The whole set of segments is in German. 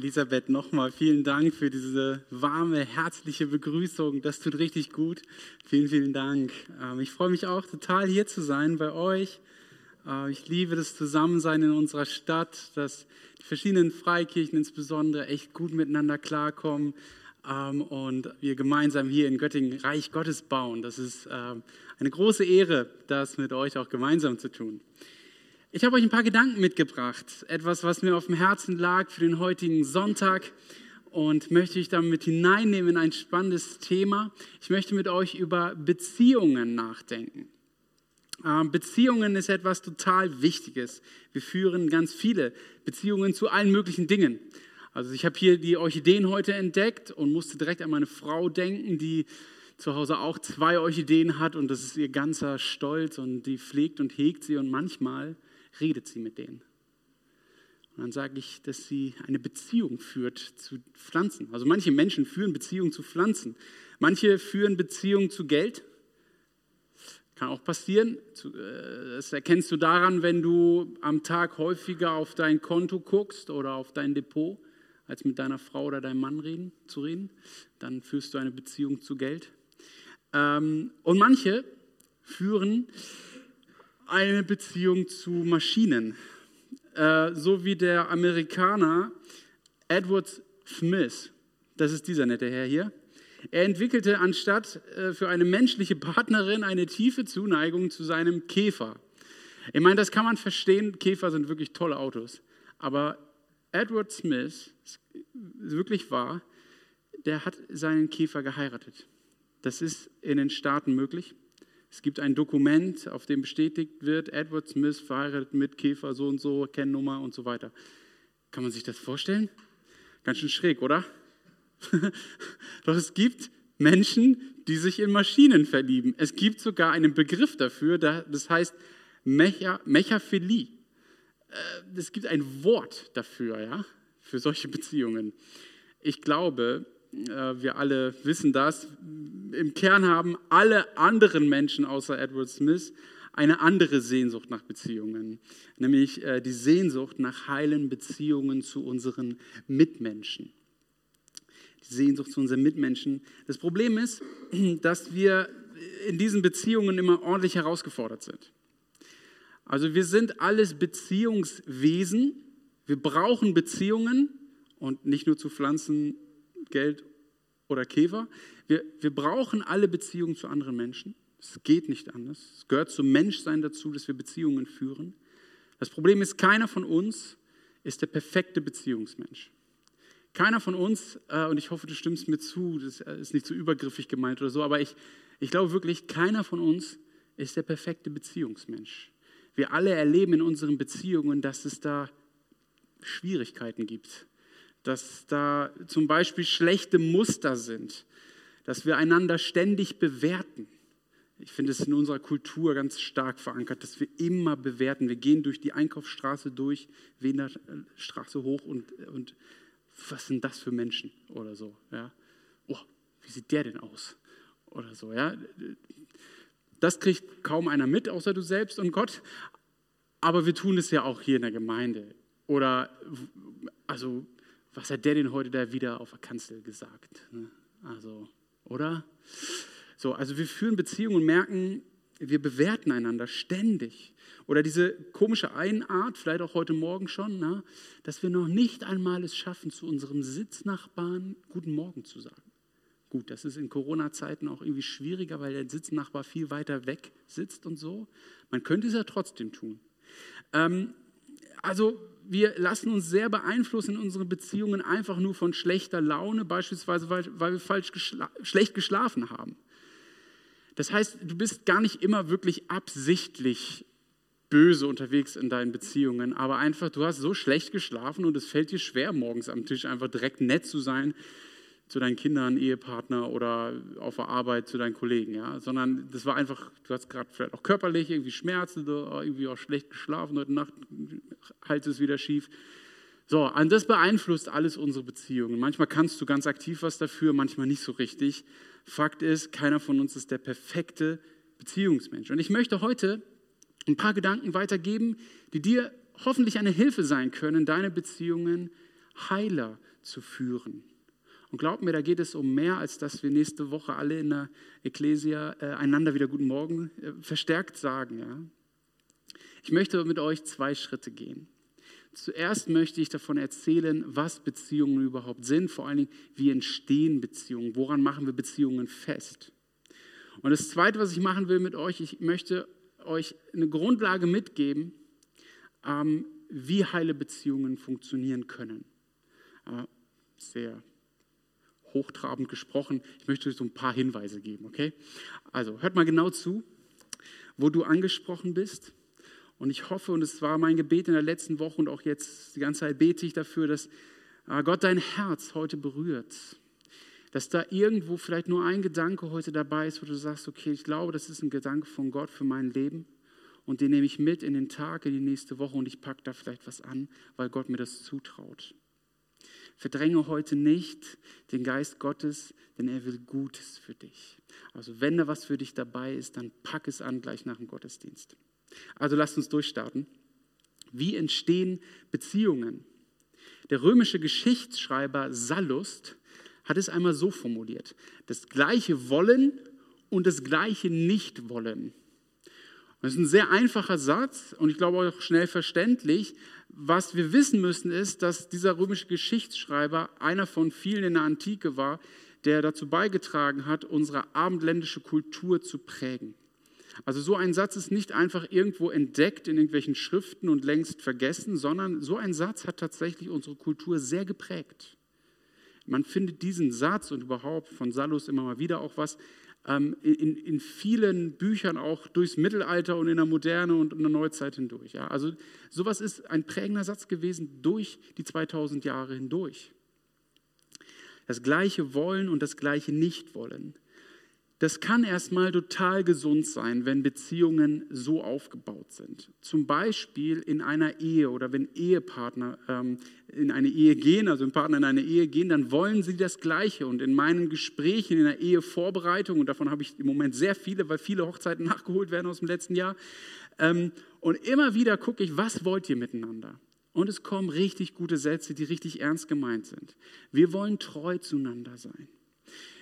Elisabeth, nochmal vielen Dank für diese warme, herzliche Begrüßung. Das tut richtig gut. Vielen, vielen Dank. Ähm, ich freue mich auch total hier zu sein bei euch. Äh, ich liebe das Zusammensein in unserer Stadt, dass die verschiedenen Freikirchen insbesondere echt gut miteinander klarkommen ähm, und wir gemeinsam hier in Göttingen Reich Gottes bauen. Das ist ähm, eine große Ehre, das mit euch auch gemeinsam zu tun. Ich habe euch ein paar Gedanken mitgebracht, etwas, was mir auf dem Herzen lag für den heutigen Sonntag und möchte ich damit hineinnehmen in ein spannendes Thema. Ich möchte mit euch über Beziehungen nachdenken. Ähm, Beziehungen ist etwas total Wichtiges. Wir führen ganz viele Beziehungen zu allen möglichen Dingen. Also ich habe hier die Orchideen heute entdeckt und musste direkt an meine Frau denken, die zu Hause auch zwei Orchideen hat und das ist ihr ganzer Stolz und die pflegt und hegt sie und manchmal redet sie mit denen. Und dann sage ich, dass sie eine Beziehung führt zu Pflanzen. Also manche Menschen führen Beziehungen zu Pflanzen. Manche führen Beziehungen zu Geld. Kann auch passieren. Äh, das erkennst du daran, wenn du am Tag häufiger auf dein Konto guckst oder auf dein Depot, als mit deiner Frau oder deinem Mann reden, zu reden. Dann führst du eine Beziehung zu Geld. Ähm, und manche führen eine Beziehung zu Maschinen. Äh, so wie der Amerikaner Edward Smith, das ist dieser nette Herr hier, er entwickelte anstatt äh, für eine menschliche Partnerin eine tiefe Zuneigung zu seinem Käfer. Ich meine, das kann man verstehen, Käfer sind wirklich tolle Autos. Aber Edward Smith, wirklich wahr, der hat seinen Käfer geheiratet. Das ist in den Staaten möglich. Es gibt ein Dokument, auf dem bestätigt wird, Edward Smith verheiratet mit Käfer so und so, Kennnummer und so weiter. Kann man sich das vorstellen? Ganz schön schräg, oder? Doch es gibt Menschen, die sich in Maschinen verlieben. Es gibt sogar einen Begriff dafür, das heißt Mecha, Mechaphilie. Äh, es gibt ein Wort dafür, ja, für solche Beziehungen. Ich glaube, wir alle wissen das, im Kern haben alle anderen Menschen außer Edward Smith eine andere Sehnsucht nach Beziehungen, nämlich äh, die Sehnsucht nach heilen Beziehungen zu unseren Mitmenschen. Die Sehnsucht zu unseren Mitmenschen. Das Problem ist, dass wir in diesen Beziehungen immer ordentlich herausgefordert sind. Also wir sind alles Beziehungswesen. Wir brauchen Beziehungen und nicht nur zu Pflanzen, Geld oder Käfer. Wir, wir brauchen alle Beziehungen zu anderen Menschen. Es geht nicht anders. Es gehört zum Menschsein dazu, dass wir Beziehungen führen. Das Problem ist, keiner von uns ist der perfekte Beziehungsmensch. Keiner von uns, äh, und ich hoffe, du stimmst mir zu, das ist nicht so übergriffig gemeint oder so, aber ich, ich glaube wirklich, keiner von uns ist der perfekte Beziehungsmensch. Wir alle erleben in unseren Beziehungen, dass es da Schwierigkeiten gibt, dass da zum Beispiel schlechte Muster sind, dass wir einander ständig bewerten. Ich finde es in unserer Kultur ganz stark verankert, dass wir immer bewerten. Wir gehen durch die Einkaufsstraße durch, Wiener Straße hoch und, und was sind das für Menschen oder so. Ja? Oh, wie sieht der denn aus? Oder so. Ja? Das kriegt kaum einer mit, außer du selbst und Gott. Aber wir tun es ja auch hier in der Gemeinde. Oder also was hat der denn heute da wieder auf der Kanzel gesagt? Ne? Also, oder? So, also wir führen Beziehungen und merken, wir bewerten einander ständig. Oder diese komische Einart, vielleicht auch heute Morgen schon, na, ne? dass wir noch nicht einmal es schaffen, zu unserem Sitznachbarn Guten Morgen zu sagen. Gut, das ist in Corona-Zeiten auch irgendwie schwieriger, weil der Sitznachbar viel weiter weg sitzt und so. Man könnte es ja trotzdem tun. Ähm, also wir lassen uns sehr beeinflussen in unseren Beziehungen einfach nur von schlechter Laune, beispielsweise weil, weil wir falsch geschla schlecht geschlafen haben. Das heißt, du bist gar nicht immer wirklich absichtlich böse unterwegs in deinen Beziehungen, aber einfach, du hast so schlecht geschlafen und es fällt dir schwer, morgens am Tisch einfach direkt nett zu sein zu deinen Kindern, Ehepartner oder auf der Arbeit zu deinen Kollegen, ja, sondern das war einfach, du hast gerade vielleicht auch körperlich irgendwie Schmerzen oder irgendwie auch schlecht geschlafen heute Nacht, Hals ist wieder schief. So, und das beeinflusst alles unsere Beziehungen. Manchmal kannst du ganz aktiv was dafür, manchmal nicht so richtig. Fakt ist, keiner von uns ist der perfekte Beziehungsmensch. Und ich möchte heute ein paar Gedanken weitergeben, die dir hoffentlich eine Hilfe sein können, deine Beziehungen heiler zu führen. Und glaubt mir, da geht es um mehr, als dass wir nächste Woche alle in der Ekklesia äh, einander wieder Guten Morgen äh, verstärkt sagen. Ja? Ich möchte mit euch zwei Schritte gehen. Zuerst möchte ich davon erzählen, was Beziehungen überhaupt sind, vor allen Dingen, wie entstehen Beziehungen, woran machen wir Beziehungen fest. Und das Zweite, was ich machen will mit euch, ich möchte euch eine Grundlage mitgeben, ähm, wie heile Beziehungen funktionieren können. Äh, sehr hochtrabend gesprochen. Ich möchte euch so ein paar Hinweise geben, okay? Also hört mal genau zu, wo du angesprochen bist. Und ich hoffe, und es war mein Gebet in der letzten Woche und auch jetzt die ganze Zeit bete ich dafür, dass ah, Gott dein Herz heute berührt. Dass da irgendwo vielleicht nur ein Gedanke heute dabei ist, wo du sagst, okay, ich glaube, das ist ein Gedanke von Gott für mein Leben. Und den nehme ich mit in den Tag, in die nächste Woche und ich packe da vielleicht was an, weil Gott mir das zutraut. Verdränge heute nicht den Geist Gottes, denn er will Gutes für dich. Also wenn da was für dich dabei ist, dann pack es an gleich nach dem Gottesdienst. Also lasst uns durchstarten. Wie entstehen Beziehungen? Der römische Geschichtsschreiber Sallust hat es einmal so formuliert. Das gleiche Wollen und das gleiche Nicht-Wollen. Das ist ein sehr einfacher Satz und ich glaube auch schnell verständlich. Was wir wissen müssen ist, dass dieser römische Geschichtsschreiber einer von vielen in der Antike war, der dazu beigetragen hat, unsere abendländische Kultur zu prägen. Also so ein Satz ist nicht einfach irgendwo entdeckt in irgendwelchen Schriften und längst vergessen, sondern so ein Satz hat tatsächlich unsere Kultur sehr geprägt. Man findet diesen Satz und überhaupt von Sallus immer mal wieder auch was ähm, in, in, vielen Büchern auch durchs Mittelalter und in der Moderne und in der Neuzeit hindurch. Ja? Also sowas ist ein prägender Satz gewesen durch die 2000 Jahre hindurch. Das gleiche Wollen und das gleiche Nicht-Wollen. Das kann erstmal total gesund sein, wenn Beziehungen so aufgebaut sind. Zum Beispiel in einer Ehe oder wenn Ehepartner ähm, in eine Ehe gehen, also ein Partner in eine Ehe gehen, dann wollen sie das Gleiche. Und in meinen Gesprächen in der Ehevorbereitung, und davon habe ich im Moment sehr viele, weil viele Hochzeiten nachgeholt werden aus dem letzten Jahr, ähm, und immer wieder gucke ich, was wollt ihr miteinander? Und es kommen richtig gute Sätze, die richtig ernst gemeint sind. Wir wollen treu zueinander sein.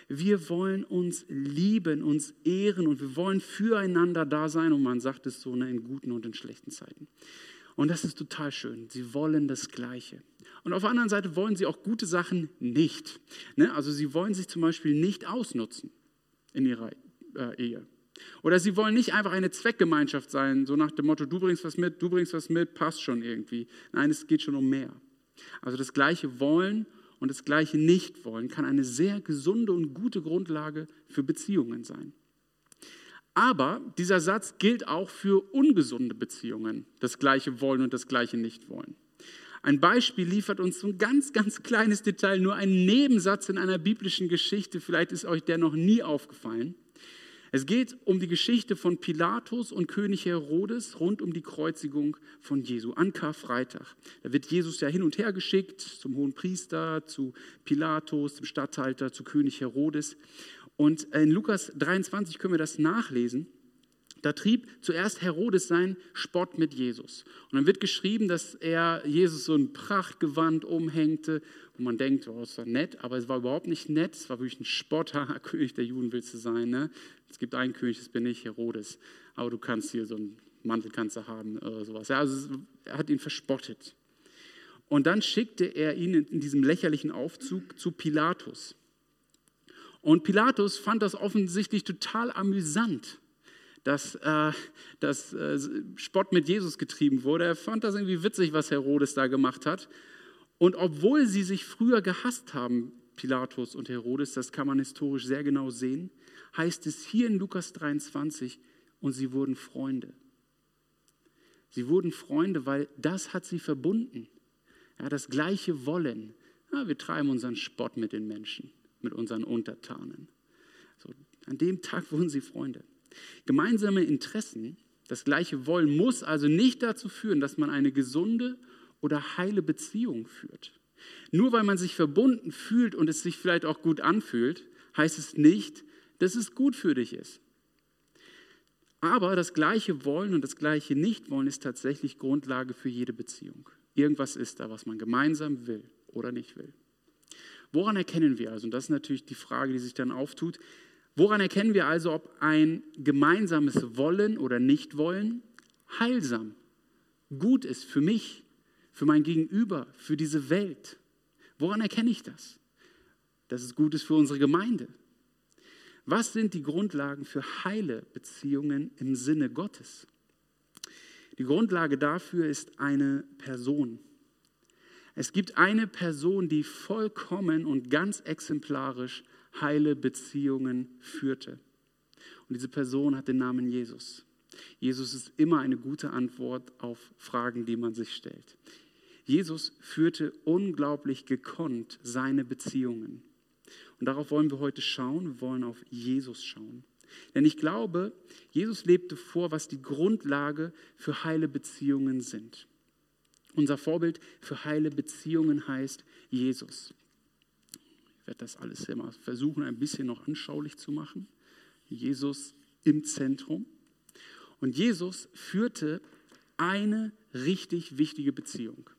Wir wollen uns lieben, uns ehren und wir wollen füreinander da sein. Und man sagt es so ne, in guten und in schlechten Zeiten. Und das ist total schön. Sie wollen das Gleiche. Und auf der anderen Seite wollen sie auch gute Sachen nicht. Ne? Also sie wollen sich zum Beispiel nicht ausnutzen in ihrer äh, Ehe. Oder sie wollen nicht einfach eine Zweckgemeinschaft sein, so nach dem Motto, du bringst was mit, du bringst was mit, passt schon irgendwie. Nein, es geht schon um mehr. Also das gleiche Wollen und das gleiche Nicht-Wollen kann eine sehr gesunde und gute Grundlage für Beziehungen sein. Aber dieser Satz gilt auch für ungesunde Beziehungen, das gleiche Wollen und das gleiche Nicht-Wollen. Ein Beispiel liefert uns so ein ganz, ganz kleines Detail, nur ein Nebensatz in einer biblischen Geschichte. Vielleicht ist euch der noch nie aufgefallen. Es geht um die Geschichte von Pilatus und König Herodes rund um die Kreuzigung von Jesu an Karfreitag. Da wird Jesus ja hin und her geschickt zum hohen Priester, zu Pilatus, zum Statthalter, zu König Herodes. Und in Lukas 23 können wir das nachlesen. Da trieb zuerst Herodes seinen Spott mit Jesus. Und dann wird geschrieben, dass er Jesus so ein Prachtgewand umhängte, wo man denkt, oh, ist doch nett, aber es war überhaupt nicht nett, es war wirklich ein Spotter, König der Juden willst du sein. Ne? Es gibt einen König, das bin ich, Herodes, aber du kannst hier so einen Mantel kannst du haben oder sowas. Also er hat ihn verspottet. Und dann schickte er ihn in diesem lächerlichen Aufzug zu Pilatus. Und Pilatus fand das offensichtlich total amüsant dass, äh, dass äh, Spott mit Jesus getrieben wurde. Er fand das irgendwie witzig, was Herodes da gemacht hat. Und obwohl sie sich früher gehasst haben, Pilatus und Herodes, das kann man historisch sehr genau sehen, heißt es hier in Lukas 23, und sie wurden Freunde. Sie wurden Freunde, weil das hat sie verbunden. Ja, das gleiche Wollen. Ja, wir treiben unseren Spott mit den Menschen, mit unseren Untertanen. So, an dem Tag wurden sie Freunde. Gemeinsame Interessen, das gleiche Wollen muss also nicht dazu führen, dass man eine gesunde oder heile Beziehung führt. Nur weil man sich verbunden fühlt und es sich vielleicht auch gut anfühlt, heißt es nicht, dass es gut für dich ist. Aber das gleiche Wollen und das gleiche Nichtwollen ist tatsächlich Grundlage für jede Beziehung. Irgendwas ist da, was man gemeinsam will oder nicht will. Woran erkennen wir also, und das ist natürlich die Frage, die sich dann auftut, woran erkennen wir also, ob ein gemeinsames Wollen oder Nichtwollen heilsam, gut ist für mich, für mein Gegenüber, für diese Welt? Woran erkenne ich das? Dass es gut ist für unsere Gemeinde. Was sind die Grundlagen für heile Beziehungen im Sinne Gottes? Die Grundlage dafür ist eine Person. Es gibt eine Person, die vollkommen und ganz exemplarisch heile Beziehungen führte. Und diese Person hat den Namen Jesus. Jesus ist immer eine gute Antwort auf Fragen, die man sich stellt. Jesus führte unglaublich gekonnt seine Beziehungen. Und darauf wollen wir heute schauen. Wir wollen auf Jesus schauen. Denn ich glaube, Jesus lebte vor, was die Grundlage für heile Beziehungen sind. Unser Vorbild für heile Beziehungen heißt Jesus. Ich werde das alles immer versuchen, ein bisschen noch anschaulich zu machen. Jesus im Zentrum. Und Jesus führte eine richtig wichtige Beziehung.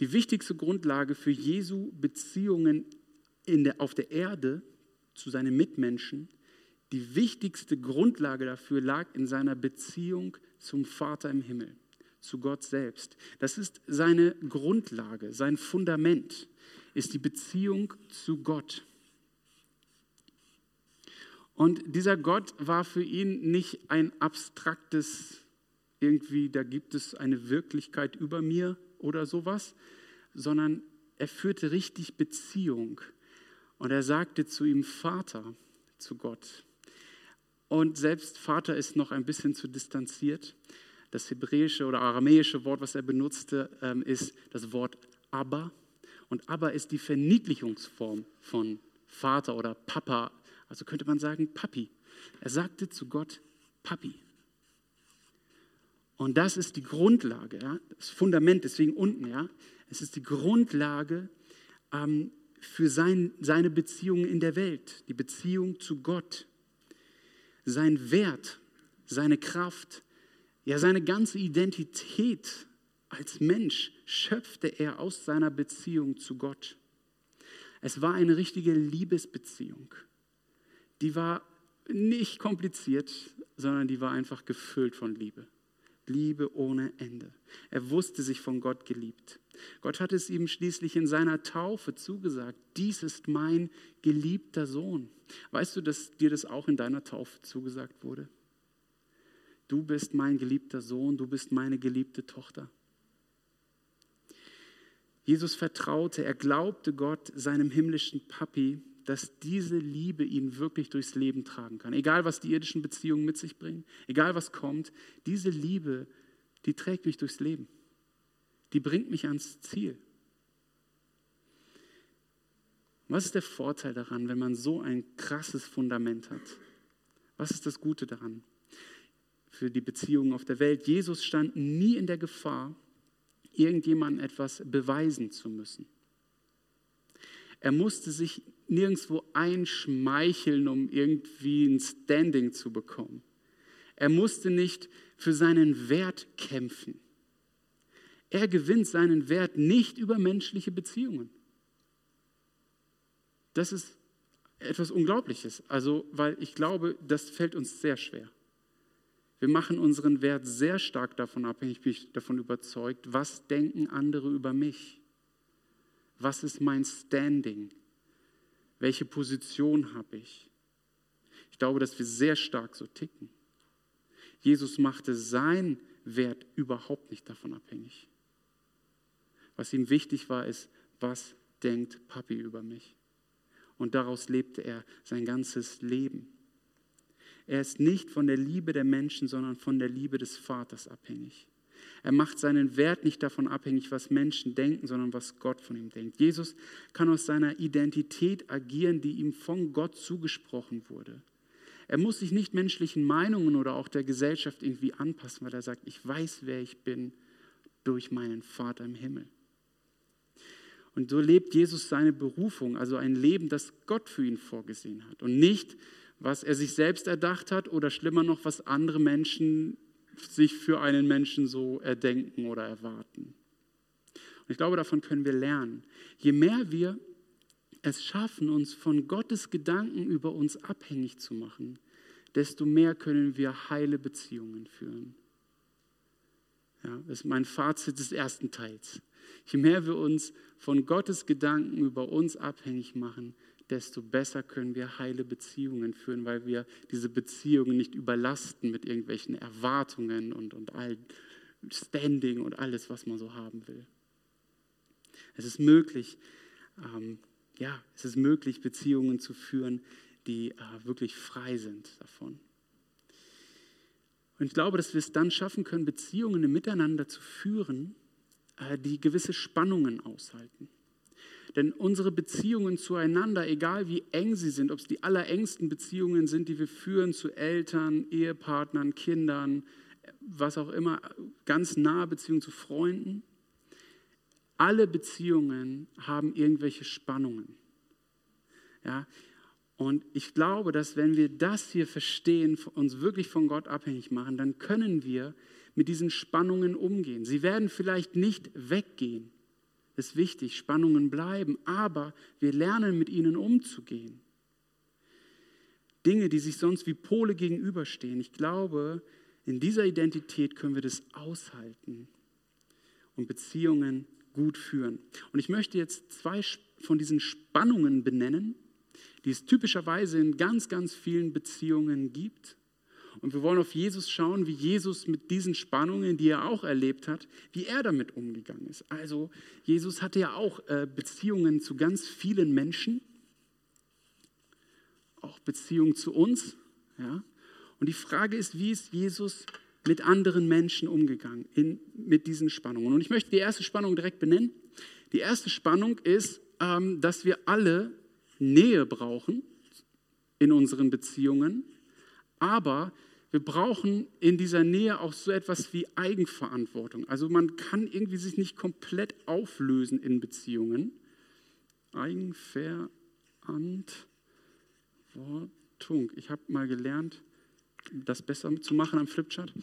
Die wichtigste Grundlage für Jesu Beziehungen der, auf der Erde zu seinen Mitmenschen, die wichtigste Grundlage dafür lag in seiner Beziehung zum Vater im Himmel zu Gott selbst. Das ist seine Grundlage, sein Fundament ist die Beziehung zu Gott. Und dieser Gott war für ihn nicht ein abstraktes, irgendwie, da gibt es eine Wirklichkeit über mir oder sowas, sondern er führte richtig Beziehung. Und er sagte zu ihm Vater, zu Gott. Und selbst Vater ist noch ein bisschen zu distanziert. Das hebräische oder aramäische Wort, was er benutzte, ähm, ist das Wort Abba. Und Abba ist die Verniedlichungsform von Vater oder Papa. Also könnte man sagen Papi. Er sagte zu Gott Papi. Und das ist die Grundlage, ja? das Fundament, deswegen unten. Ja? Es ist die Grundlage ähm, für sein, seine Beziehung in der Welt, die Beziehung zu Gott. Sein Wert, seine Kraft, ja, seine ganze Identität als Mensch schöpfte er aus seiner Beziehung zu Gott. Es war eine richtige Liebesbeziehung. Die war nicht kompliziert, sondern die war einfach gefüllt von Liebe. Liebe ohne Ende. Er wusste sich von Gott geliebt. Gott hat es ihm schließlich in seiner Taufe zugesagt. Dies ist mein geliebter Sohn. Weißt du, dass dir das auch in deiner Taufe zugesagt wurde? du bist mein geliebter Sohn, du bist meine geliebte Tochter. Jesus vertraute, er glaubte Gott, seinem himmlischen Papi, dass diese Liebe ihn wirklich durchs Leben tragen kann. Egal, was die irdischen Beziehungen mit sich bringen, egal, was kommt, diese Liebe, die trägt mich durchs Leben. Die bringt mich ans Ziel. Was ist der Vorteil daran, wenn man so ein krasses Fundament hat? Was ist das Gute daran? für die Beziehungen auf der Welt. Jesus stand nie in der Gefahr, irgendjemandem etwas beweisen zu müssen. Er musste sich nirgendwo einschmeicheln, um irgendwie ein Standing zu bekommen. Er musste nicht für seinen Wert kämpfen. Er gewinnt seinen Wert nicht über menschliche Beziehungen. Das ist etwas Unglaubliches. Also, weil ich glaube, das fällt uns sehr schwer. Wir machen unseren Wert sehr stark davon abhängig, bin ich davon überzeugt, was denken andere über mich? Was ist mein Standing? Welche Position habe ich? Ich glaube, dass wir sehr stark so ticken. Jesus machte seinen Wert überhaupt nicht davon abhängig. Was ihm wichtig war, ist, was denkt Papi über mich? Und daraus lebte er sein ganzes Leben. Er ist nicht von der Liebe der Menschen, sondern von der Liebe des Vaters abhängig. Er macht seinen Wert nicht davon abhängig, was Menschen denken, sondern was Gott von ihm denkt. Jesus kann aus seiner Identität agieren, die ihm von Gott zugesprochen wurde. Er muss sich nicht menschlichen Meinungen oder auch der Gesellschaft irgendwie anpassen, weil er sagt, ich weiß, wer ich bin durch meinen Vater im Himmel. Und so lebt Jesus seine Berufung, also ein Leben, das Gott für ihn vorgesehen hat und nicht was er sich selbst erdacht hat oder schlimmer noch, was andere Menschen sich für einen Menschen so erdenken oder erwarten. Und ich glaube, davon können wir lernen. Je mehr wir es schaffen, uns von Gottes Gedanken über uns abhängig zu machen, desto mehr können wir heile Beziehungen führen. Ja, das ist mein Fazit des ersten Teils. Je mehr wir uns von Gottes Gedanken über uns abhängig machen, desto besser können wir heile Beziehungen führen, weil wir diese Beziehungen nicht überlasten mit irgendwelchen Erwartungen und, und all Standing und alles, was man so haben will. Es ist möglich, ähm, ja, es ist möglich, Beziehungen zu führen, die äh, wirklich frei sind davon. Und ich glaube, dass wir es dann schaffen können, Beziehungen Miteinander zu führen, äh, die gewisse Spannungen aushalten. Denn unsere Beziehungen zueinander, egal wie eng sie sind, ob es die allerengsten Beziehungen sind, die wir führen zu Eltern, Ehepartnern, Kindern, was auch immer, ganz nahe Beziehungen zu Freunden, alle Beziehungen haben irgendwelche Spannungen. Ja, und ich glaube, dass wenn wir das hier verstehen, uns wirklich von Gott abhängig machen, dann können wir mit diesen Spannungen umgehen. Sie werden vielleicht nicht weggehen. Ist wichtig, Spannungen bleiben, aber wir lernen mit ihnen umzugehen. Dinge, die sich sonst wie Pole gegenüberstehen. Ich glaube, in dieser Identität können wir das aushalten und Beziehungen gut führen. Und ich möchte jetzt zwei von diesen Spannungen benennen, die es typischerweise in ganz, ganz vielen Beziehungen gibt. Und wir wollen auf Jesus schauen, wie Jesus mit diesen Spannungen, die er auch erlebt hat, wie er damit umgegangen ist. Also Jesus hatte ja auch äh, Beziehungen zu ganz vielen Menschen, auch Beziehungen zu uns. Ja? Und die Frage ist, wie ist Jesus mit anderen Menschen umgegangen, in, mit diesen Spannungen? Und ich möchte die erste Spannung direkt benennen. Die erste Spannung ist, ähm, dass wir alle Nähe brauchen in unseren Beziehungen, aber wir brauchen in dieser Nähe auch so etwas wie Eigenverantwortung. Also man kann irgendwie sich nicht komplett auflösen in Beziehungen. Eigenverantwortung. Ich habe mal gelernt, das besser zu machen am Flipchart.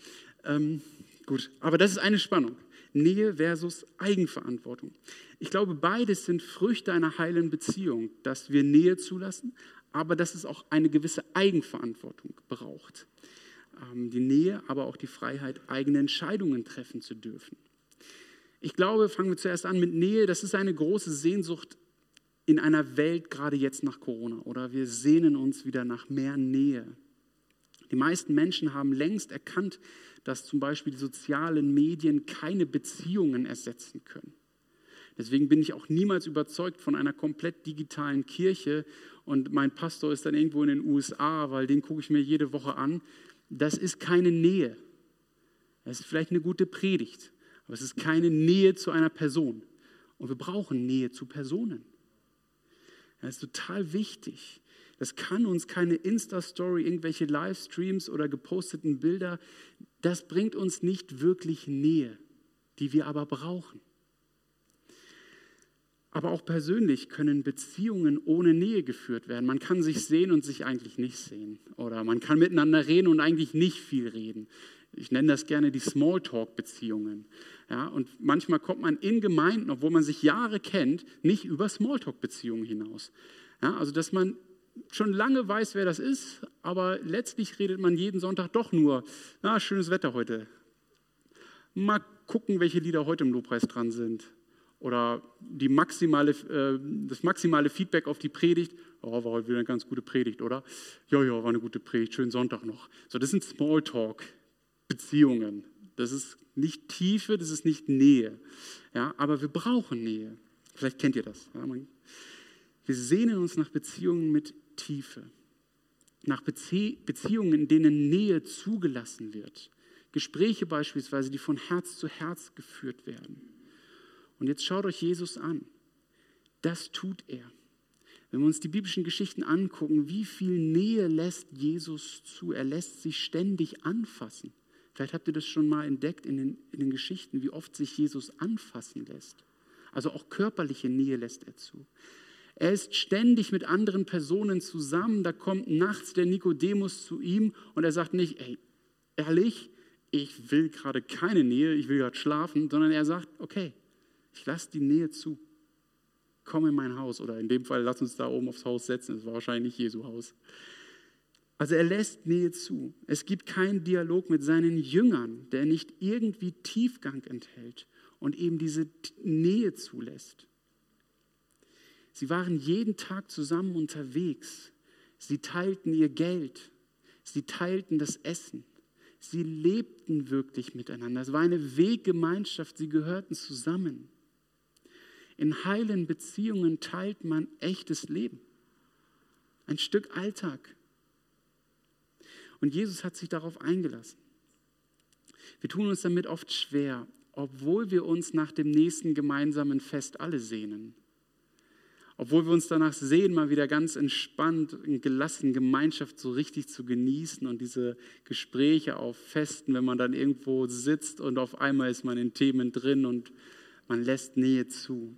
Ähm, gut, aber das ist eine Spannung. Nähe versus Eigenverantwortung. Ich glaube, beides sind Früchte einer heilen Beziehung, dass wir Nähe zulassen, aber dass es auch eine gewisse Eigenverantwortung braucht. Ähm, die Nähe, aber auch die Freiheit, eigene Entscheidungen treffen zu dürfen. Ich glaube, fangen wir zuerst an mit Nähe. Das ist eine große Sehnsucht in einer Welt, gerade jetzt nach Corona. Oder wir sehnen uns wieder nach mehr Nähe. Die meisten Menschen haben längst erkannt, dass zum Beispiel die sozialen Medien keine Beziehungen ersetzen können. Deswegen bin ich auch niemals überzeugt von einer komplett digitalen Kirche und mein Pastor ist dann irgendwo in den USA, weil den gucke ich mir jede Woche an. Das ist keine Nähe. Es ist vielleicht eine gute Predigt, aber es ist keine Nähe zu einer Person. Und wir brauchen Nähe zu Personen. Das ist total wichtig. Das kann uns keine Insta-Story, irgendwelche Livestreams oder geposteten Bilder, das bringt uns nicht wirklich Nähe, die wir aber brauchen. Aber auch persönlich können Beziehungen ohne Nähe geführt werden. Man kann sich sehen und sich eigentlich nicht sehen. Oder man kann miteinander reden und eigentlich nicht viel reden. Ich nenne das gerne die Smalltalk-Beziehungen. Ja, und manchmal kommt man in Gemeinden, obwohl man sich Jahre kennt, nicht über Smalltalk-Beziehungen hinaus. Ja, also, dass man schon lange weiß, wer das ist, aber letztlich redet man jeden Sonntag doch nur, na, schönes Wetter heute. Mal gucken, welche Lieder heute im Lobpreis dran sind. Oder die maximale, äh, das maximale Feedback auf die Predigt. Oh, war heute wieder eine ganz gute Predigt, oder? Ja, ja, war eine gute Predigt, schönen Sonntag noch. So, das sind Smalltalk-Beziehungen. Das ist nicht Tiefe, das ist nicht Nähe. Ja, aber wir brauchen Nähe. Vielleicht kennt ihr das. Wir sehnen uns nach Beziehungen mit Tiefe, nach Bezie Beziehungen, in denen Nähe zugelassen wird. Gespräche beispielsweise, die von Herz zu Herz geführt werden. Und jetzt schaut euch Jesus an. Das tut er. Wenn wir uns die biblischen Geschichten angucken, wie viel Nähe lässt Jesus zu? Er lässt sich ständig anfassen. Vielleicht habt ihr das schon mal entdeckt in den, in den Geschichten, wie oft sich Jesus anfassen lässt. Also auch körperliche Nähe lässt er zu. Er ist ständig mit anderen Personen zusammen. Da kommt nachts der Nikodemus zu ihm und er sagt nicht, ey, ehrlich, ich will gerade keine Nähe, ich will gerade schlafen, sondern er sagt, okay, Ich lasse die Nähe zu. Komm in mein Haus. Oder in dem Fall, lass uns da oben aufs Haus setzen. Das war wahrscheinlich Jesu Haus. Also er lässt Nähe zu. Es gibt keinen Dialog mit seinen Jüngern, der nicht irgendwie Tiefgang enthält und eben diese Nähe zulässt. Sie waren jeden Tag zusammen unterwegs. Sie teilten ihr Geld. Sie teilten das Essen. Sie lebten wirklich miteinander. Es war eine Weggemeinschaft. Sie gehörten zusammen. In heilen Beziehungen teilt man echtes Leben. Ein Stück Alltag. Und Jesus hat sich darauf eingelassen. Wir tun uns damit oft schwer, obwohl wir uns nach dem nächsten gemeinsamen Fest alle sehnen. Obwohl wir uns danach sehen, mal wieder ganz entspannt und gelassen Gemeinschaft so richtig zu genießen und diese Gespräche auf Festen, wenn man dann irgendwo sitzt und auf einmal ist man in Themen drin und man lässt Nähe zu.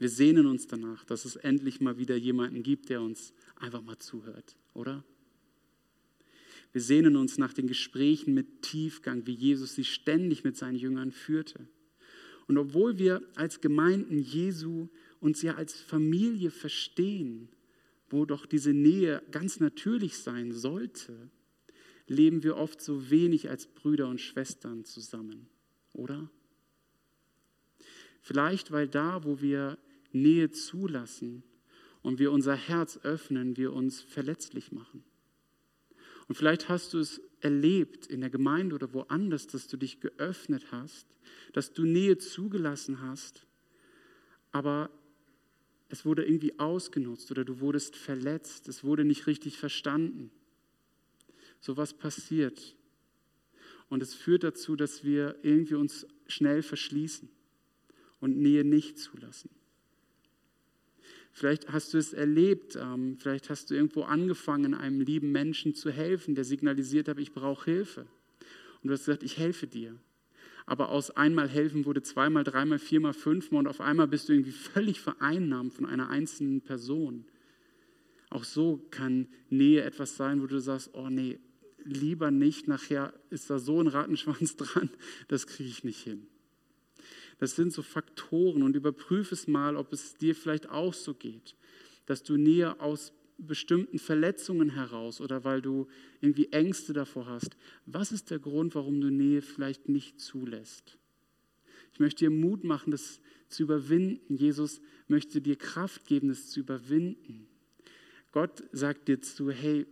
Wir sehnen uns danach, dass es endlich mal wieder jemanden gibt, der uns einfach mal zuhört, oder? Wir sehnen uns nach den Gesprächen mit Tiefgang, wie Jesus sie ständig mit seinen Jüngern führte. Und obwohl wir als Gemeinden Jesu uns ja als Familie verstehen, wo doch diese Nähe ganz natürlich sein sollte, leben wir oft so wenig als Brüder und Schwestern zusammen, oder? Vielleicht, weil da, wo wir Nähe zulassen und wir unser Herz öffnen, wir uns verletzlich machen. Und vielleicht hast du es erlebt in der Gemeinde oder woanders, dass du dich geöffnet hast, dass du Nähe zugelassen hast, aber es wurde irgendwie ausgenutzt oder du wurdest verletzt, es wurde nicht richtig verstanden. So was passiert. Und es führt dazu, dass wir irgendwie uns schnell verschließen und Nähe nicht zulassen. Vielleicht hast du es erlebt, ähm, vielleicht hast du irgendwo angefangen, einem lieben Menschen zu helfen, der signalisiert hat, ich brauche Hilfe. Und du hast gesagt, ich helfe dir. Aber aus einmal helfen wurde zweimal, dreimal, viermal, fünfmal und auf einmal bist du irgendwie völlig vereinnahmt von einer einzelnen Person. Auch so kann Nähe etwas sein, wo du sagst, oh nee, lieber nicht, nachher ist da so ein Rattenschwanz dran, das kriege ich nicht hin. Das sind so Faktoren und überprüfe es mal, ob es dir vielleicht auch so geht, dass du Nähe aus bestimmten Verletzungen heraus oder weil du irgendwie Ängste davor hast. Was ist der Grund, warum du Nähe vielleicht nicht zulässt? Ich möchte dir Mut machen, das zu überwinden. Jesus möchte dir Kraft geben, das zu überwinden. Gott sagt dir zu, hey,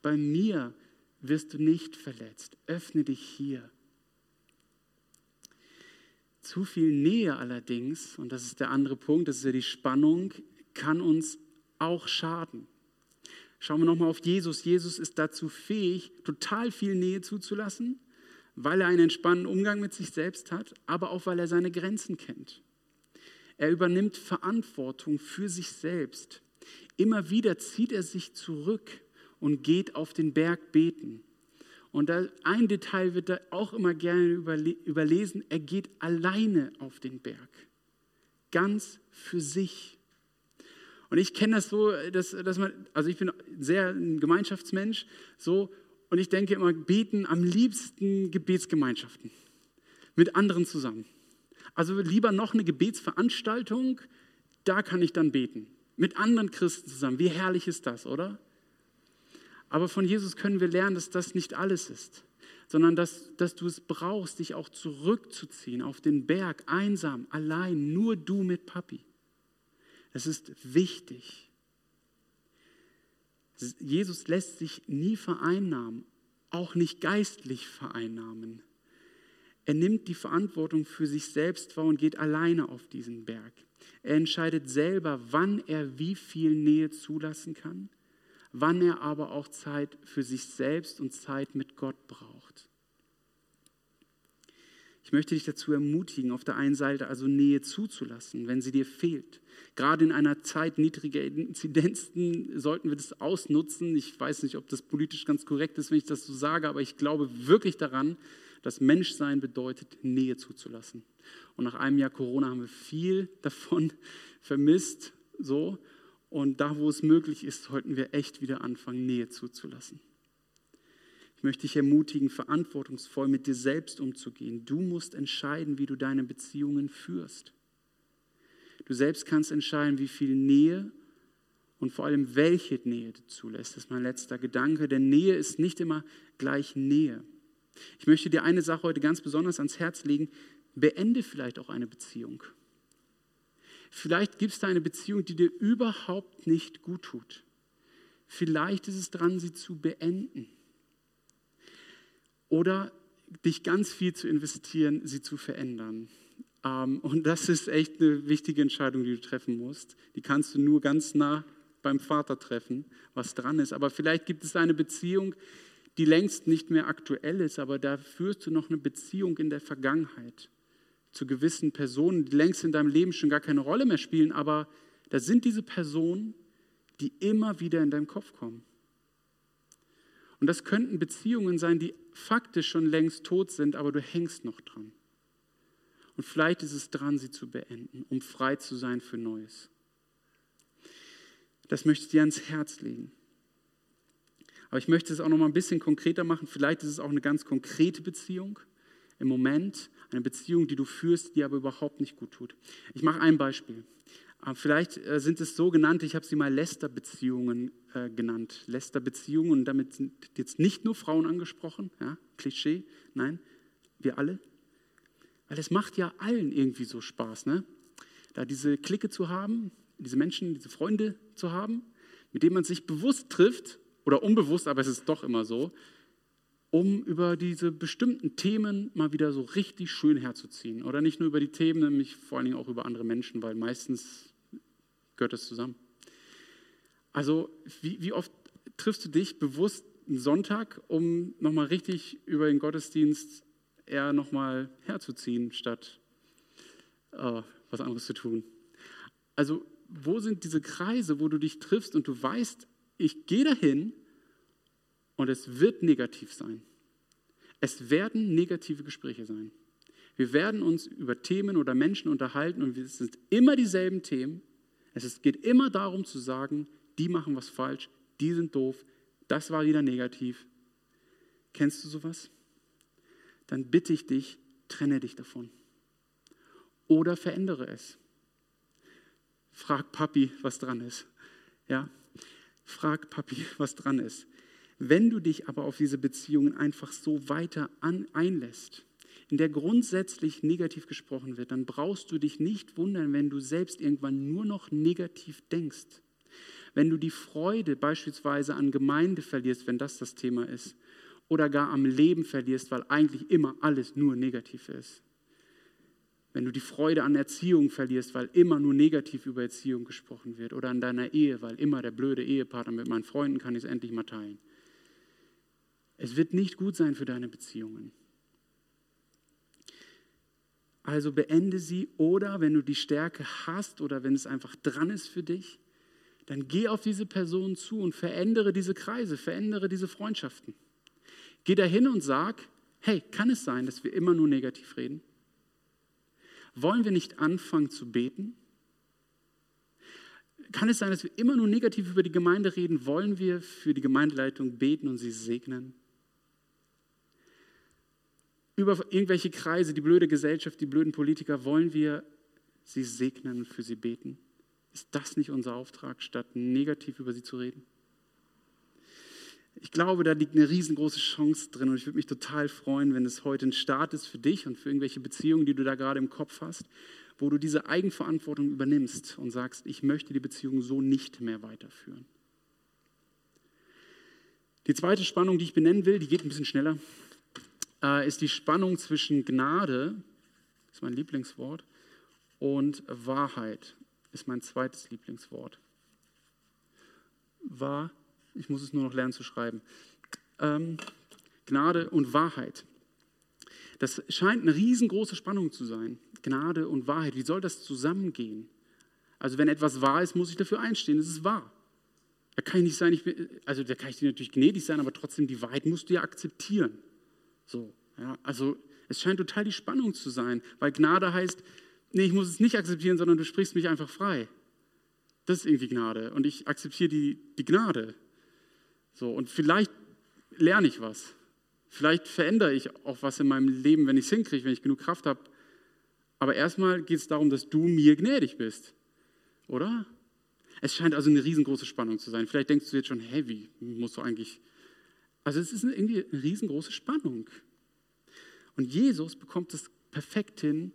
bei mir wirst du nicht verletzt. Öffne dich hier. Zu viel Nähe allerdings, und das ist der andere Punkt, das ist ja die Spannung, kann uns auch schaden. Schauen wir nochmal auf Jesus. Jesus ist dazu fähig, total viel Nähe zuzulassen, weil er einen entspannten Umgang mit sich selbst hat, aber auch weil er seine Grenzen kennt. Er übernimmt Verantwortung für sich selbst. Immer wieder zieht er sich zurück und geht auf den Berg beten. Und ein Detail wird da auch immer gerne überlesen. Er geht alleine auf den Berg. Ganz für sich. Und ich kenne das so, dass, dass man, also ich bin sehr ein Gemeinschaftsmensch, so, und ich denke immer, beten am liebsten Gebetsgemeinschaften. Mit anderen zusammen. Also lieber noch eine Gebetsveranstaltung, da kann ich dann beten. Mit anderen Christen zusammen. Wie herrlich ist das, oder? Aber von Jesus können wir lernen, dass das nicht alles ist, sondern dass, dass du es brauchst, dich auch zurückzuziehen auf den Berg, einsam, allein, nur du mit Papi. Das ist wichtig. Jesus lässt sich nie vereinnahmen, auch nicht geistlich vereinnahmen. Er nimmt die Verantwortung für sich selbst wahr und geht alleine auf diesen Berg. Er entscheidet selber, wann er wie viel Nähe zulassen kann wann er aber auch Zeit für sich selbst und Zeit mit Gott braucht. Ich möchte dich dazu ermutigen, auf der einen Seite also Nähe zuzulassen, wenn sie dir fehlt. Gerade in einer Zeit niedriger Inzidenzen sollten wir das ausnutzen. Ich weiß nicht, ob das politisch ganz korrekt ist, wenn ich das so sage, aber ich glaube wirklich daran, dass Menschsein bedeutet, Nähe zuzulassen. Und nach einem Jahr Corona haben wir viel davon vermisst, so. Und da, wo es möglich ist, sollten wir echt wieder anfangen, Nähe zuzulassen. Ich möchte dich ermutigen, verantwortungsvoll mit dir selbst umzugehen. Du musst entscheiden, wie du deine Beziehungen führst. Du selbst kannst entscheiden, wie viel Nähe und vor allem welche Nähe du zulässt. Das ist mein letzter Gedanke. Denn Nähe ist nicht immer gleich Nähe. Ich möchte dir eine Sache heute ganz besonders ans Herz legen. Beende vielleicht auch eine Beziehung. Vielleicht gibt es da eine Beziehung, die dir überhaupt nicht gut tut. Vielleicht ist es dran, sie zu beenden. Oder dich ganz viel zu investieren, sie zu verändern. Ähm, und das ist echt eine wichtige Entscheidung, die du treffen musst. Die kannst du nur ganz nah beim Vater treffen, was dran ist. Aber vielleicht gibt es eine Beziehung, die längst nicht mehr aktuell ist, aber da führst du noch eine Beziehung in der Vergangenheit zu gewissen Personen, die längst in deinem Leben schon gar keine Rolle mehr spielen, aber da sind diese Personen, die immer wieder in deinem Kopf kommen. Und das könnten Beziehungen sein, die faktisch schon längst tot sind, aber du hängst noch dran. Und vielleicht ist es dran, sie zu beenden, um frei zu sein für Neues. Das möchte ich dir ans Herz legen. Aber ich möchte es auch noch mal ein bisschen konkreter machen. Vielleicht ist es auch eine ganz konkrete Beziehung im Moment, eine Beziehung, die du führst, die aber überhaupt nicht gut tut. Ich mache ein Beispiel. Äh, vielleicht äh, sind es so genannte, ich habe sie mal Lästerbeziehungen äh, genannt. Lästerbeziehungen und damit sind jetzt nicht nur Frauen angesprochen, ja, Klischee, nein, wir alle. Weil es macht ja allen irgendwie so Spaß, ne? da diese Clique zu haben, diese Menschen, diese Freunde zu haben, mit denen man sich bewusst trifft oder unbewusst, aber es ist doch immer so, um über diese bestimmten Themen mal wieder so richtig schön herzuziehen. Oder nicht nur über die Themen, nämlich vor allen Dingen auch über andere Menschen, weil meistens gehört das zusammen. Also wie, wie oft triffst du dich bewusst einen Sonntag, um nochmal richtig über den Gottesdienst eher nochmal herzuziehen, statt äh, was anderes zu tun? Also wo sind diese Kreise, wo du dich triffst und du weißt, ich gehe dahin und es wird negativ sein. Es werden negative Gespräche sein. Wir werden uns über Themen oder Menschen unterhalten und es sind immer dieselben Themen. Es geht immer darum zu sagen, die machen was falsch, die sind doof, das war wieder negativ. Kennst du sowas? Dann bitte ich dich, trenne dich davon. Oder verändere es. Frag Papi, was dran ist. Ja? Frag Papi, was dran ist. Wenn du dich aber auf diese Beziehungen einfach so weiter an, einlässt, in der grundsätzlich negativ gesprochen wird, dann brauchst du dich nicht wundern, wenn du selbst irgendwann nur noch negativ denkst. Wenn du die Freude beispielsweise an Gemeinde verlierst, wenn das das Thema ist, oder gar am Leben verlierst, weil eigentlich immer alles nur negativ ist. Wenn du die Freude an Erziehung verlierst, weil immer nur negativ über Erziehung gesprochen wird, oder an deiner Ehe, weil immer der blöde Ehepartner mit meinen Freunden kann ich es endlich mal teilen. Es wird nicht gut sein für deine Beziehungen. Also beende sie oder wenn du die Stärke hast oder wenn es einfach dran ist für dich, dann geh auf diese Person zu und verändere diese Kreise, verändere diese Freundschaften. Geh dahin und sag, hey, kann es sein, dass wir immer nur negativ reden? Wollen wir nicht anfangen zu beten? Kann es sein, dass wir immer nur negativ über die Gemeinde reden? Wollen wir für die Gemeindeleitung beten und sie segnen? Über irgendwelche Kreise, die blöde Gesellschaft, die blöden Politiker, wollen wir sie segnen und für sie beten? Ist das nicht unser Auftrag, statt negativ über sie zu reden? Ich glaube, da liegt eine riesengroße Chance drin und ich würde mich total freuen, wenn es heute ein Start ist für dich und für irgendwelche Beziehungen, die du da gerade im Kopf hast, wo du diese Eigenverantwortung übernimmst und sagst, ich möchte die Beziehung so nicht mehr weiterführen. Die zweite Spannung, die ich benennen will, die geht ein bisschen schneller, äh, ist die Spannung zwischen Gnade, ist mein Lieblingswort, und Wahrheit ist mein zweites Lieblingswort. Wahrheit ich muss es nur noch lernen zu schreiben. Ähm, Gnade und Wahrheit. Das scheint eine riesengroße Spannung zu sein. Gnade und Wahrheit. Wie soll das zusammengehen? Also wenn etwas wahr ist, muss ich dafür einstehen. Es ist wahr. Da kann ich nicht sein, ich bin, also da kann ich dir natürlich gnädig sein, aber trotzdem die Wahrheit musst du ja akzeptieren. So, ja, also es scheint total die Spannung zu sein, weil Gnade heißt, nee, ich muss es nicht akzeptieren, sondern du sprichst mich einfach frei. Das ist irgendwie Gnade und ich akzeptiere die, die Gnade. So, und vielleicht lerne ich was. Vielleicht verändere ich auch was in meinem Leben, wenn ich es hinkriege, wenn ich genug Kraft habe. Aber erstmal geht es darum, dass du mir gnädig bist. oder? Es scheint also eine riesengroße Spannung zu sein. Vielleicht denkst du jetzt schon, hey, wie musst du eigentlich. Also es ist irgendwie eine riesengroße Spannung. Und Jesus bekommt es perfekt hin,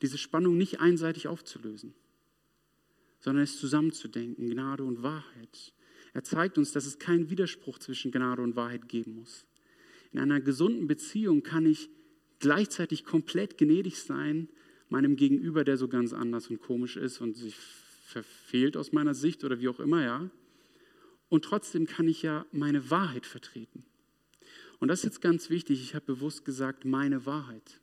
diese Spannung nicht einseitig aufzulösen, sondern es zusammenzudenken, Gnade und Wahrheit. Er zeigt uns, dass es keinen Widerspruch zwischen Gnade und Wahrheit geben muss. In einer gesunden Beziehung kann ich gleichzeitig komplett gnädig sein meinem Gegenüber, der so ganz anders und komisch ist und sich verfehlt aus meiner Sicht oder wie auch immer, ja. Und trotzdem kann ich ja meine Wahrheit vertreten. Und das ist jetzt ganz wichtig. Ich habe bewusst gesagt, meine Wahrheit.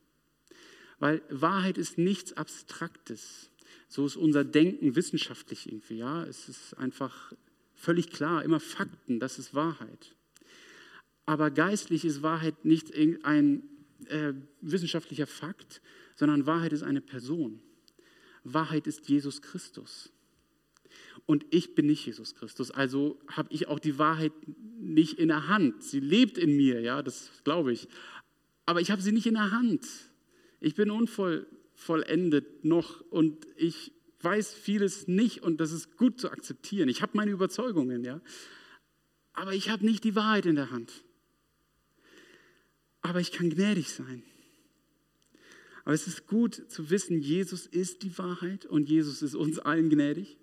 Weil Wahrheit ist nichts Abstraktes. So ist unser Denken wissenschaftlich irgendwie, ja. Es ist einfach völlig klar, immer Fakten, das ist Wahrheit. Aber geistlich ist Wahrheit nicht ein äh, wissenschaftlicher Fakt, sondern Wahrheit ist eine Person. Wahrheit ist Jesus Christus. Und ich bin nicht Jesus Christus, also habe ich auch die Wahrheit nicht in der Hand. Sie lebt in mir, ja, das glaube ich. Aber ich habe sie nicht in der Hand. Ich bin unvollendet noch und ich weiß vieles nicht und das ist gut zu akzeptieren. Ich habe meine Überzeugungen, ja. Aber ich habe nicht die Wahrheit in der Hand. Aber ich kann gnädig sein. Aber es ist gut zu wissen, Jesus ist die Wahrheit und Jesus ist uns allen gnädig.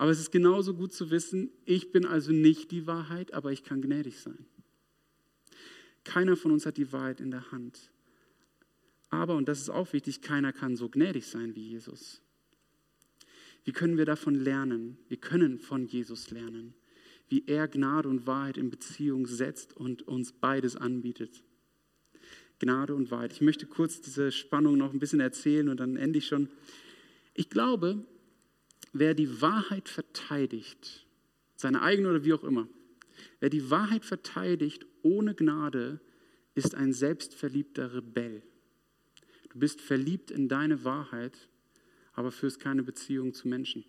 Aber es ist genauso gut zu wissen, ich bin also nicht die Wahrheit, aber ich kann gnädig sein. Keiner von uns hat die Wahrheit in der Hand. Aber, und das ist auch wichtig, keiner kann so gnädig sein wie Jesus. Wie können wir davon lernen? Wir können von Jesus lernen, wie er Gnade und Wahrheit in Beziehung setzt und uns beides anbietet. Gnade und Wahrheit. Ich möchte kurz diese Spannung noch ein bisschen erzählen und dann ende ich schon. Ich glaube, wer die Wahrheit verteidigt, seine eigene oder wie auch immer, wer die Wahrheit verteidigt ohne Gnade, ist ein selbstverliebter Rebell. Du bist verliebt in deine Wahrheit, aber führst keine Beziehung zu Menschen.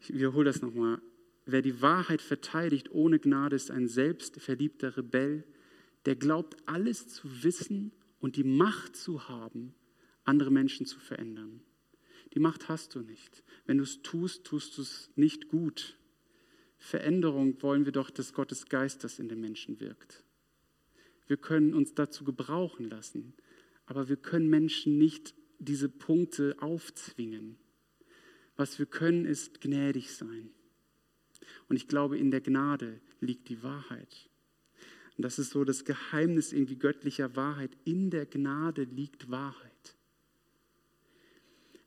Ich wiederhole das nochmal. Wer die Wahrheit verteidigt ohne Gnade, ist ein selbstverliebter Rebell, der glaubt, alles zu wissen und die Macht zu haben, andere Menschen zu verändern. Die Macht hast du nicht. Wenn du es tust, tust du es nicht gut. Veränderung wollen wir doch, dass Gottes Geist das in den Menschen wirkt. Wir können uns dazu gebrauchen lassen, aber wir können Menschen nicht diese Punkte aufzwingen. Was wir können, ist gnädig sein. Und ich glaube, in der Gnade liegt die Wahrheit. Und das ist so das Geheimnis irgendwie göttlicher Wahrheit. In der Gnade liegt Wahrheit.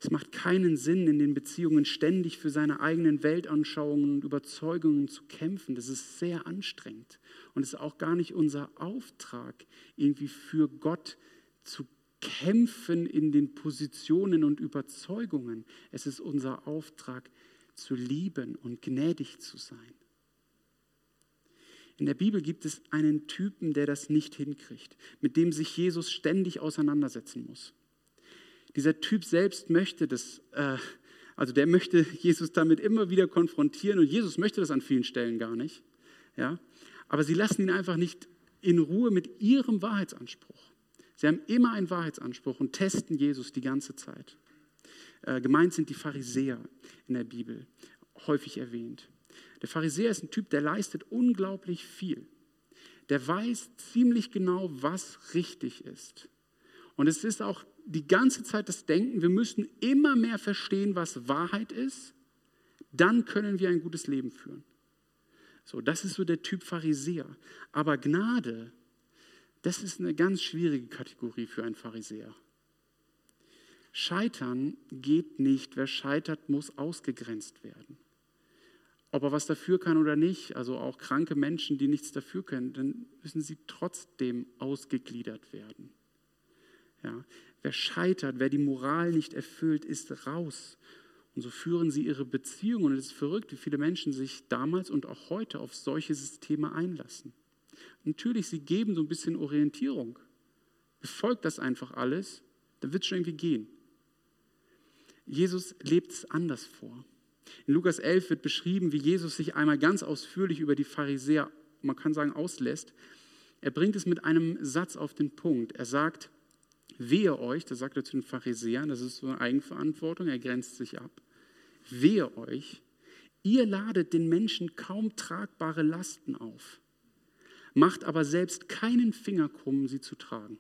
Es macht keinen Sinn, in den Beziehungen ständig für seine eigenen Weltanschauungen und Überzeugungen zu kämpfen. Das ist sehr anstrengend. Und es ist auch gar nicht unser Auftrag, irgendwie für Gott zu kämpfen in den Positionen und Überzeugungen. Es ist unser Auftrag, zu lieben und gnädig zu sein. In der Bibel gibt es einen Typen, der das nicht hinkriegt, mit dem sich Jesus ständig auseinandersetzen muss. Dieser Typ selbst möchte das, äh, also der möchte Jesus damit immer wieder konfrontieren und Jesus möchte das an vielen Stellen gar nicht. Ja? Aber sie lassen ihn einfach nicht in Ruhe mit ihrem Wahrheitsanspruch. Sie haben immer einen Wahrheitsanspruch und testen Jesus die ganze Zeit. Äh, gemeint sind die Pharisäer in der Bibel, häufig erwähnt. Der Pharisäer ist ein Typ, der leistet unglaublich viel. Der weiß ziemlich genau, was richtig ist. Und es ist auch die ganze Zeit das Denken, wir müssen immer mehr verstehen, was Wahrheit ist, dann können wir ein gutes Leben führen. So, das ist so der Typ Pharisäer. Aber Gnade, das ist eine ganz schwierige Kategorie für einen Pharisäer. Scheitern geht nicht. Wer scheitert, muss ausgegrenzt werden. Ob er was dafür kann oder nicht, also auch kranke Menschen, die nichts dafür können, dann müssen sie trotzdem ausgegliedert werden. Ja, wer scheitert, wer die Moral nicht erfüllt, ist raus. Und so führen sie ihre Beziehungen. Und es ist verrückt, wie viele Menschen sich damals und auch heute auf solche Systeme einlassen. Natürlich, sie geben so ein bisschen Orientierung. Befolgt das einfach alles, dann wird es schon irgendwie gehen. Jesus lebt es anders vor. In Lukas 11 wird beschrieben, wie Jesus sich einmal ganz ausführlich über die Pharisäer, man kann sagen, auslässt. Er bringt es mit einem Satz auf den Punkt. Er sagt, Wehe euch, das sagt er zu den Pharisäern, das ist so eine Eigenverantwortung, er grenzt sich ab. Wehe euch, ihr ladet den Menschen kaum tragbare Lasten auf, macht aber selbst keinen Finger krumm, sie zu tragen.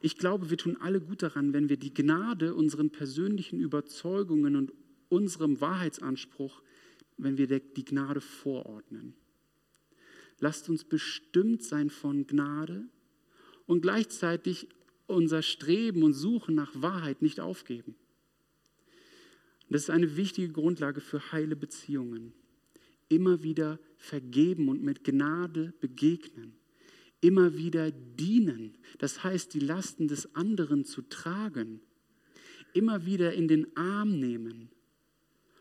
Ich glaube, wir tun alle gut daran, wenn wir die Gnade unseren persönlichen Überzeugungen und unserem Wahrheitsanspruch, wenn wir die Gnade vorordnen. Lasst uns bestimmt sein von Gnade und gleichzeitig unser Streben und Suchen nach Wahrheit nicht aufgeben. Das ist eine wichtige Grundlage für heile Beziehungen. Immer wieder vergeben und mit Gnade begegnen. Immer wieder dienen, das heißt die Lasten des anderen zu tragen. Immer wieder in den Arm nehmen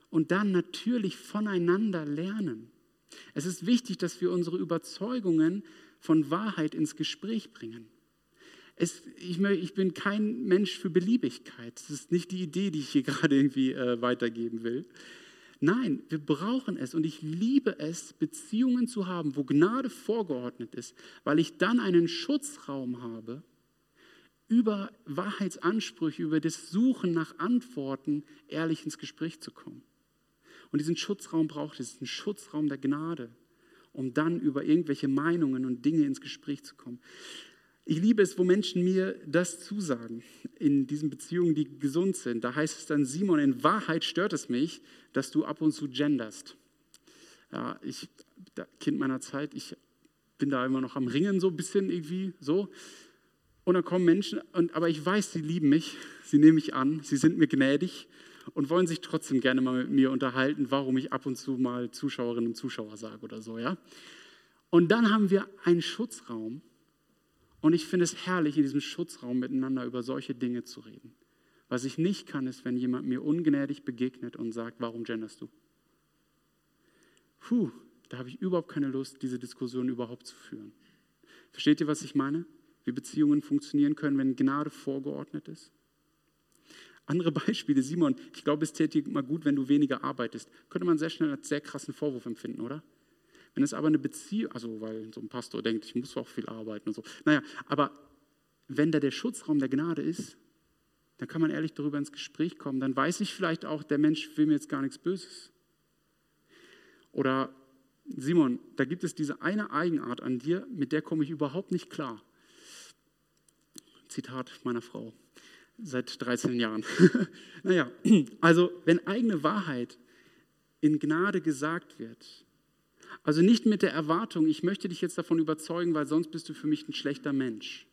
und dann natürlich voneinander lernen. Es ist wichtig, dass wir unsere Überzeugungen von Wahrheit ins Gespräch bringen. Es, ich, ich, bin kein Mensch für Beliebigkeit. Das ist nicht die Idee, die ich hier gerade irgendwie äh, weitergeben will. Nein, wir brauchen es und ich liebe es, Beziehungen zu haben, wo Gnade vorgeordnet ist, weil ich dann einen Schutzraum habe, über Wahrheitsansprüche, über das Suchen nach Antworten ehrlich ins Gespräch zu kommen. Und diesen Schutzraum braucht es, einen Schutzraum der Gnade, um dann über irgendwelche Meinungen und Dinge ins Gespräch zu kommen. Ich liebe es, wo Menschen mir das zusagen, in diesen Beziehungen, die gesund sind. Da heißt es dann, Simon, in Wahrheit stört es mich, dass du ab und zu genderst. Ja, ich, Kind meiner Zeit, ich bin da immer noch am Ringen, so ein bisschen irgendwie so. Und dann kommen Menschen, und, aber ich weiß, sie lieben mich, sie nehmen mich an, sie sind mir gnädig und wollen sich trotzdem gerne mal mit mir unterhalten, warum ich ab und zu mal Zuschauerinnen und Zuschauer sage oder so, ja. Und dann haben wir einen Schutzraum, und ich finde es herrlich, in diesem Schutzraum miteinander über solche Dinge zu reden. Was ich nicht kann, ist, wenn jemand mir ungnädig begegnet und sagt, warum genderst du? Puh, da habe ich überhaupt keine Lust, diese Diskussion überhaupt zu führen. Versteht ihr, was ich meine? Wie Beziehungen funktionieren können, wenn Gnade vorgeordnet ist? Andere Beispiele, Simon, ich glaube, es täte mal gut, wenn du weniger arbeitest. Könnte man sehr schnell als sehr krassen Vorwurf empfinden, oder? Wenn es aber eine Beziehung, also weil so ein Pastor denkt, ich muss auch viel arbeiten und so. Naja, aber wenn da der Schutzraum der Gnade ist, dann kann man ehrlich darüber ins Gespräch kommen. Dann weiß ich vielleicht auch, der Mensch will mir jetzt gar nichts Böses. Oder Simon, da gibt es diese eine Eigenart an dir, mit der komme ich überhaupt nicht klar. Zitat meiner Frau seit 13 Jahren. naja, also wenn eigene Wahrheit in Gnade gesagt wird, also nicht mit der Erwartung, ich möchte dich jetzt davon überzeugen, weil sonst bist du für mich ein schlechter Mensch.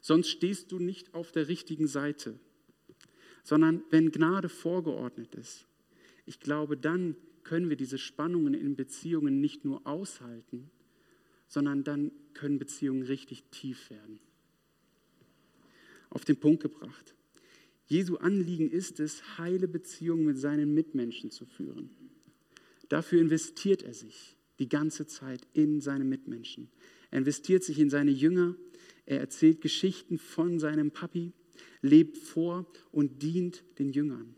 Sonst stehst du nicht auf der richtigen Seite. Sondern wenn Gnade vorgeordnet ist, ich glaube, dann können wir diese Spannungen in Beziehungen nicht nur aushalten, sondern dann können Beziehungen richtig tief werden. Auf den Punkt gebracht. Jesu Anliegen ist es, heile Beziehungen mit seinen Mitmenschen zu führen. Dafür investiert er sich die ganze Zeit in seine Mitmenschen. Er investiert sich in seine Jünger, er erzählt Geschichten von seinem Papi, lebt vor und dient den Jüngern,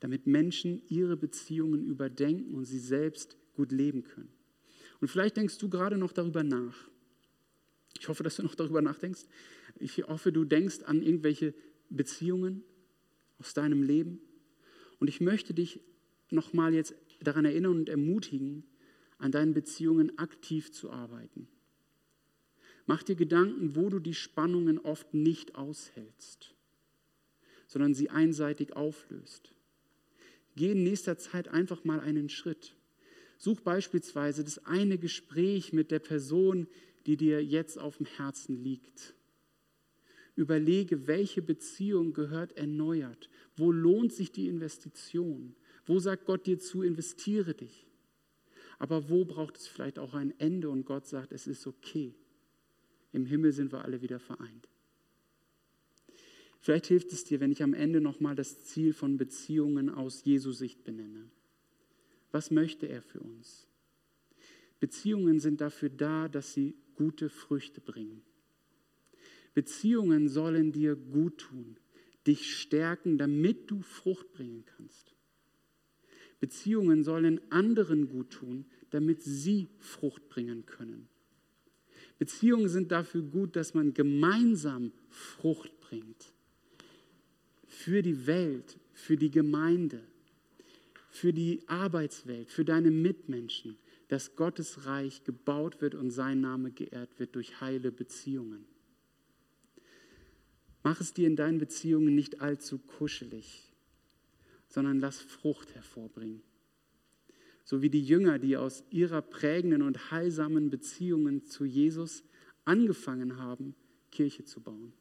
damit Menschen ihre Beziehungen überdenken und sie selbst gut leben können. Und vielleicht denkst du gerade noch darüber nach. Ich hoffe, dass du noch darüber nachdenkst. Ich hoffe, du denkst an irgendwelche Beziehungen aus deinem Leben. Und ich möchte dich nochmal jetzt daran erinnern und ermutigen, an deinen Beziehungen aktiv zu arbeiten. Mach dir Gedanken, wo du die Spannungen oft nicht aushältst, sondern sie einseitig auflöst. Geh in nächster Zeit einfach mal einen Schritt. Such beispielsweise das eine Gespräch mit der Person, die dir jetzt auf dem Herzen liegt. Überlege, welche Beziehung gehört erneuert. Wo lohnt sich die Investition? Wo sagt Gott dir zu, investiere dich? Aber wo braucht es vielleicht auch ein Ende und Gott sagt, es ist okay. Im Himmel sind wir alle wieder vereint. Vielleicht hilft es dir, wenn ich am Ende nochmal das Ziel von Beziehungen aus Jesu Sicht benenne. Was möchte er für uns? Beziehungen sind dafür da, dass sie gute Früchte bringen. Beziehungen sollen dir gut tun, dich stärken, damit du Frucht bringen kannst. Beziehungen sollen anderen gut tun, damit sie Frucht bringen können. Beziehungen sind dafür gut, dass man gemeinsam Frucht bringt. Für die Welt, für die Gemeinde, für die Arbeitswelt, für deine Mitmenschen, dass Gottes Reich gebaut wird und sein Name geehrt wird durch heile Beziehungen. Mach es dir in deinen Beziehungen nicht allzu kuschelig, sondern lass Frucht hervorbringen. So wie die Jünger, die aus ihrer prägenden und heilsamen Beziehungen zu Jesus angefangen haben, Kirche zu bauen.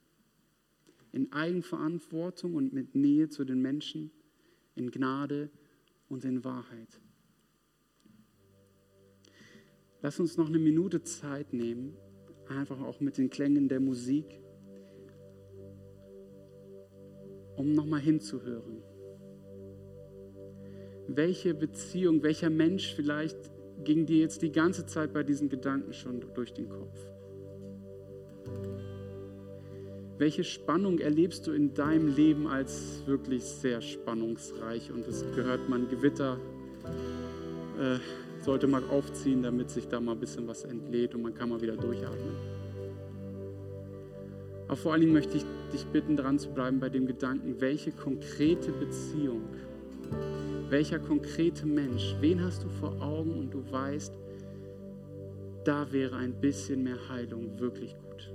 In Eigenverantwortung und mit Nähe zu den Menschen, in Gnade und in Wahrheit. Lass uns noch eine Minute Zeit nehmen, einfach auch mit den Klängen der Musik um nochmal hinzuhören. Welche Beziehung, welcher Mensch vielleicht ging dir jetzt die ganze Zeit bei diesen Gedanken schon durch den Kopf? Welche Spannung erlebst du in deinem Leben als wirklich sehr spannungsreich und es gehört man Gewitter, äh, sollte man aufziehen, damit sich da mal ein bisschen was entlädt und man kann mal wieder durchatmen. Aber vor allen Dingen möchte ich dich bitten, dran zu bleiben bei dem Gedanken, welche konkrete Beziehung, welcher konkrete Mensch, wen hast du vor Augen und du weißt, da wäre ein bisschen mehr Heilung wirklich gut.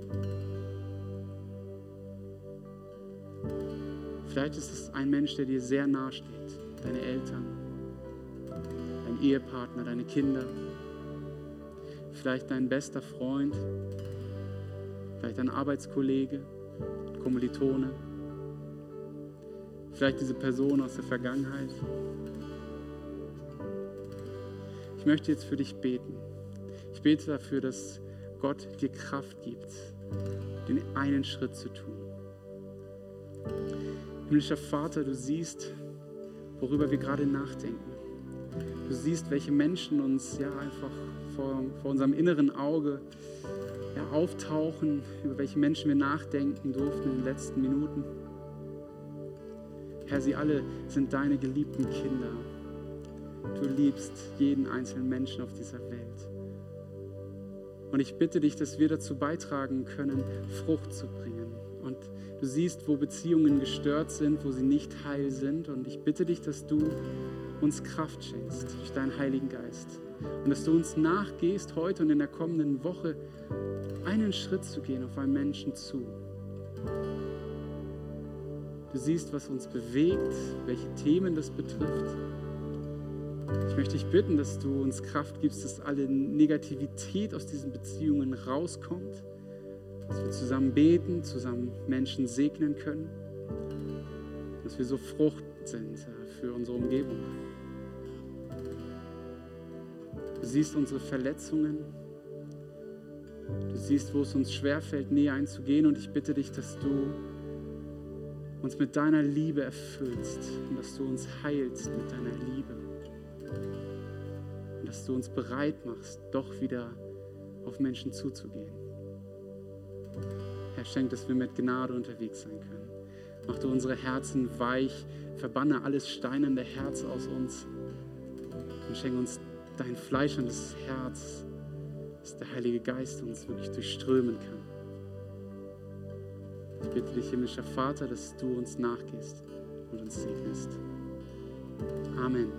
Vielleicht ist es ein Mensch, der dir sehr nahe steht, deine Eltern, dein Ehepartner, deine Kinder, vielleicht dein bester Freund, vielleicht ein Arbeitskollege, Kommilitone, vielleicht diese Person aus der Vergangenheit. Ich möchte jetzt für dich beten. Ich bete dafür, dass Gott dir Kraft gibt, den einen Schritt zu tun. Himmlischer Vater, du siehst, worüber wir gerade nachdenken. Du siehst, welche Menschen uns ja einfach vor, vor unserem inneren Auge ja, auftauchen, über welche Menschen wir nachdenken durften in den letzten Minuten. Herr, sie alle sind deine geliebten Kinder. Du liebst jeden einzelnen Menschen auf dieser Welt. Und ich bitte dich, dass wir dazu beitragen können, Frucht zu bringen. Und du siehst, wo Beziehungen gestört sind, wo sie nicht heil sind. Und ich bitte dich, dass du uns Kraft schenkst durch deinen Heiligen Geist. Und dass du uns nachgehst heute und in der kommenden Woche einen Schritt zu gehen auf einen Menschen zu. Du siehst, was uns bewegt, welche Themen das betrifft. Ich möchte dich bitten, dass du uns Kraft gibst, dass alle Negativität aus diesen Beziehungen rauskommt, dass wir zusammen beten, zusammen Menschen segnen können, dass wir so Frucht sind für unsere Umgebung. Du siehst unsere Verletzungen, Du siehst, wo es uns schwerfällt, näher einzugehen. Und ich bitte dich, dass du uns mit deiner Liebe erfüllst und dass du uns heilst mit deiner Liebe. Und dass du uns bereit machst, doch wieder auf Menschen zuzugehen. Herr, schenk, dass wir mit Gnade unterwegs sein können. Mach du unsere Herzen weich, verbanne alles steinernde Herz aus uns und schenk uns dein fleischendes Herz dass der Heilige Geist uns wirklich durchströmen kann. Ich bitte dich, himmlischer Vater, dass du uns nachgehst und uns segnest. Amen.